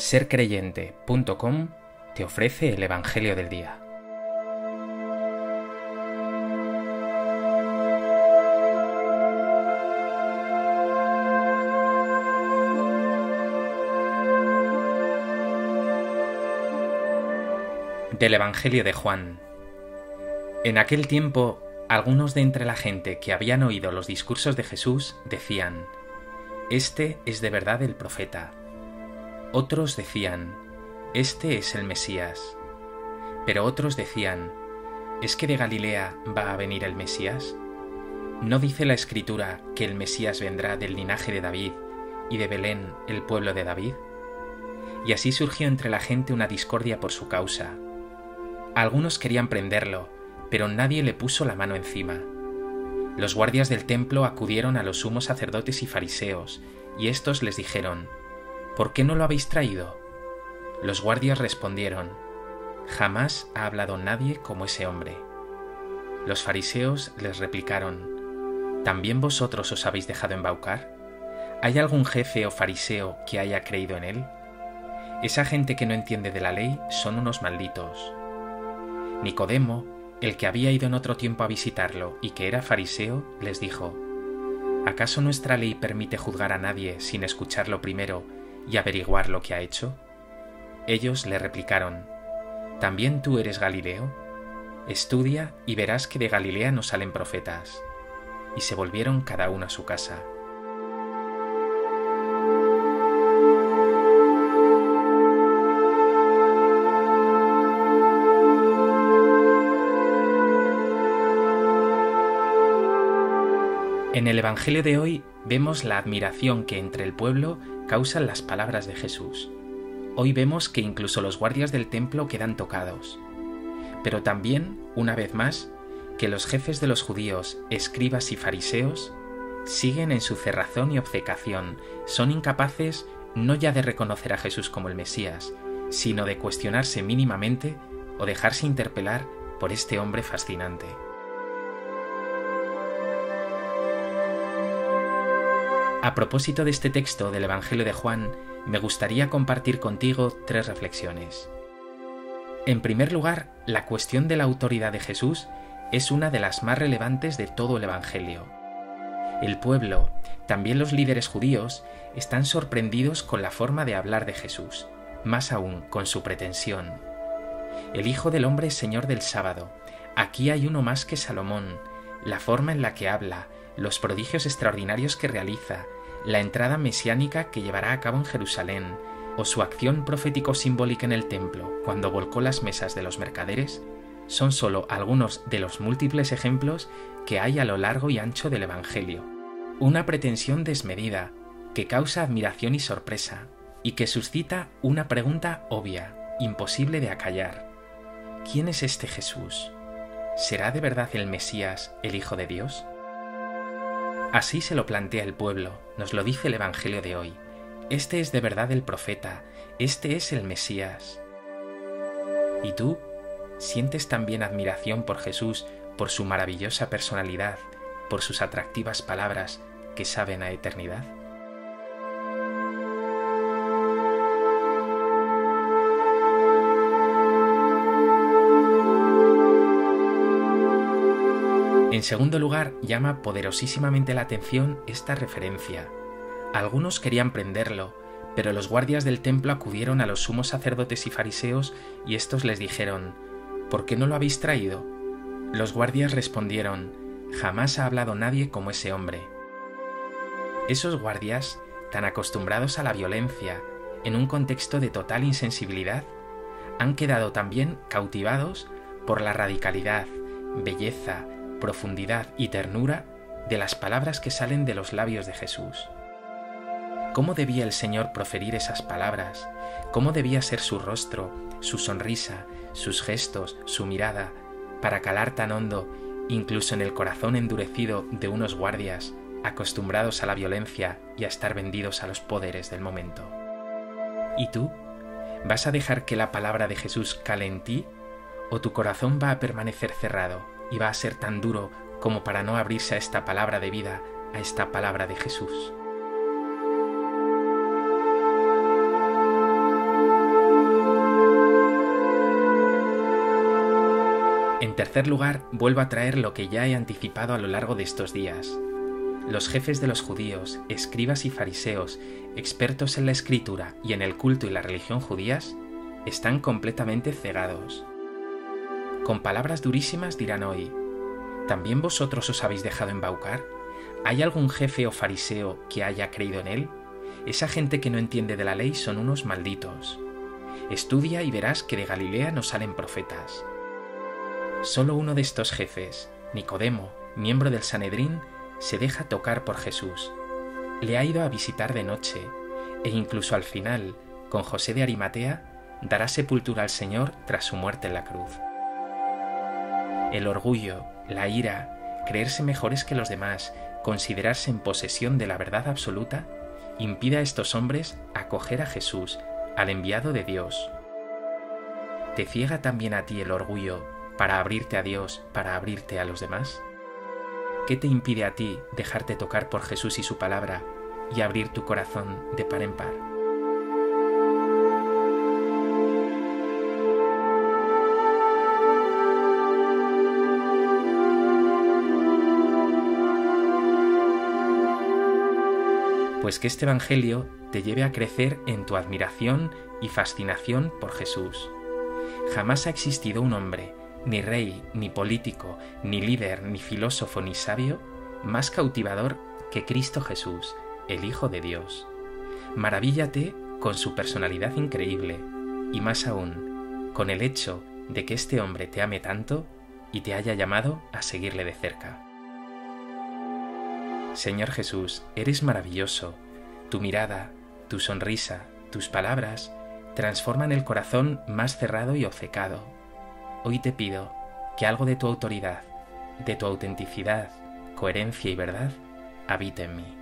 sercreyente.com te ofrece el Evangelio del Día. Del Evangelio de Juan. En aquel tiempo, algunos de entre la gente que habían oído los discursos de Jesús decían, Este es de verdad el profeta. Otros decían, Este es el Mesías. Pero otros decían, ¿es que de Galilea va a venir el Mesías? ¿No dice la Escritura que el Mesías vendrá del linaje de David y de Belén, el pueblo de David? Y así surgió entre la gente una discordia por su causa. Algunos querían prenderlo, pero nadie le puso la mano encima. Los guardias del templo acudieron a los sumos sacerdotes y fariseos, y éstos les dijeron, ¿Por qué no lo habéis traído? Los guardias respondieron, Jamás ha hablado nadie como ese hombre. Los fariseos les replicaron, ¿También vosotros os habéis dejado embaucar? ¿Hay algún jefe o fariseo que haya creído en él? Esa gente que no entiende de la ley son unos malditos. Nicodemo, el que había ido en otro tiempo a visitarlo y que era fariseo, les dijo, ¿acaso nuestra ley permite juzgar a nadie sin escucharlo primero y averiguar lo que ha hecho? Ellos le replicaron, ¿también tú eres Galileo? Estudia y verás que de Galilea no salen profetas. Y se volvieron cada uno a su casa. En el Evangelio de hoy vemos la admiración que entre el pueblo causan las palabras de Jesús. Hoy vemos que incluso los guardias del templo quedan tocados. Pero también, una vez más, que los jefes de los judíos, escribas y fariseos, siguen en su cerrazón y obcecación, son incapaces no ya de reconocer a Jesús como el Mesías, sino de cuestionarse mínimamente o dejarse interpelar por este hombre fascinante. A propósito de este texto del Evangelio de Juan, me gustaría compartir contigo tres reflexiones. En primer lugar, la cuestión de la autoridad de Jesús es una de las más relevantes de todo el Evangelio. El pueblo, también los líderes judíos, están sorprendidos con la forma de hablar de Jesús, más aún con su pretensión. El Hijo del Hombre es Señor del sábado. Aquí hay uno más que Salomón. La forma en la que habla, los prodigios extraordinarios que realiza, la entrada mesiánica que llevará a cabo en Jerusalén, o su acción profético-simbólica en el templo cuando volcó las mesas de los mercaderes, son solo algunos de los múltiples ejemplos que hay a lo largo y ancho del Evangelio. Una pretensión desmedida que causa admiración y sorpresa, y que suscita una pregunta obvia, imposible de acallar. ¿Quién es este Jesús? ¿Será de verdad el Mesías, el Hijo de Dios? Así se lo plantea el pueblo, nos lo dice el Evangelio de hoy. Este es de verdad el profeta, este es el Mesías. ¿Y tú? ¿Sientes también admiración por Jesús, por su maravillosa personalidad, por sus atractivas palabras que saben a eternidad? En segundo lugar, llama poderosísimamente la atención esta referencia. Algunos querían prenderlo, pero los guardias del templo acudieron a los sumos sacerdotes y fariseos y estos les dijeron, ¿Por qué no lo habéis traído? Los guardias respondieron, Jamás ha hablado nadie como ese hombre. Esos guardias, tan acostumbrados a la violencia, en un contexto de total insensibilidad, han quedado también cautivados por la radicalidad, belleza, profundidad y ternura de las palabras que salen de los labios de Jesús. ¿Cómo debía el Señor proferir esas palabras? ¿Cómo debía ser su rostro, su sonrisa, sus gestos, su mirada, para calar tan hondo, incluso en el corazón endurecido de unos guardias acostumbrados a la violencia y a estar vendidos a los poderes del momento? ¿Y tú? ¿Vas a dejar que la palabra de Jesús cale en ti? ¿O tu corazón va a permanecer cerrado y va a ser tan duro como para no abrirse a esta palabra de vida, a esta palabra de Jesús. En tercer lugar, vuelvo a traer lo que ya he anticipado a lo largo de estos días. Los jefes de los judíos, escribas y fariseos, expertos en la escritura y en el culto y la religión judías, están completamente cegados. Con palabras durísimas dirán hoy, ¿también vosotros os habéis dejado embaucar? ¿Hay algún jefe o fariseo que haya creído en él? Esa gente que no entiende de la ley son unos malditos. Estudia y verás que de Galilea no salen profetas. Solo uno de estos jefes, Nicodemo, miembro del Sanedrín, se deja tocar por Jesús. Le ha ido a visitar de noche e incluso al final, con José de Arimatea, dará sepultura al Señor tras su muerte en la cruz. El orgullo, la ira, creerse mejores que los demás, considerarse en posesión de la verdad absoluta, impide a estos hombres acoger a Jesús, al enviado de Dios. ¿Te ciega también a ti el orgullo para abrirte a Dios, para abrirte a los demás? ¿Qué te impide a ti dejarte tocar por Jesús y su palabra y abrir tu corazón de par en par? Pues que este Evangelio te lleve a crecer en tu admiración y fascinación por Jesús. Jamás ha existido un hombre ni rey, ni político, ni líder, ni filósofo, ni sabio, más cautivador que Cristo Jesús, el Hijo de Dios. Maravíllate con su personalidad increíble y más aún con el hecho de que este hombre te ame tanto y te haya llamado a seguirle de cerca. Señor Jesús, eres maravilloso. Tu mirada, tu sonrisa, tus palabras transforman el corazón más cerrado y obcecado hoy te pido que algo de tu autoridad, de tu autenticidad, coherencia y verdad habite en mí.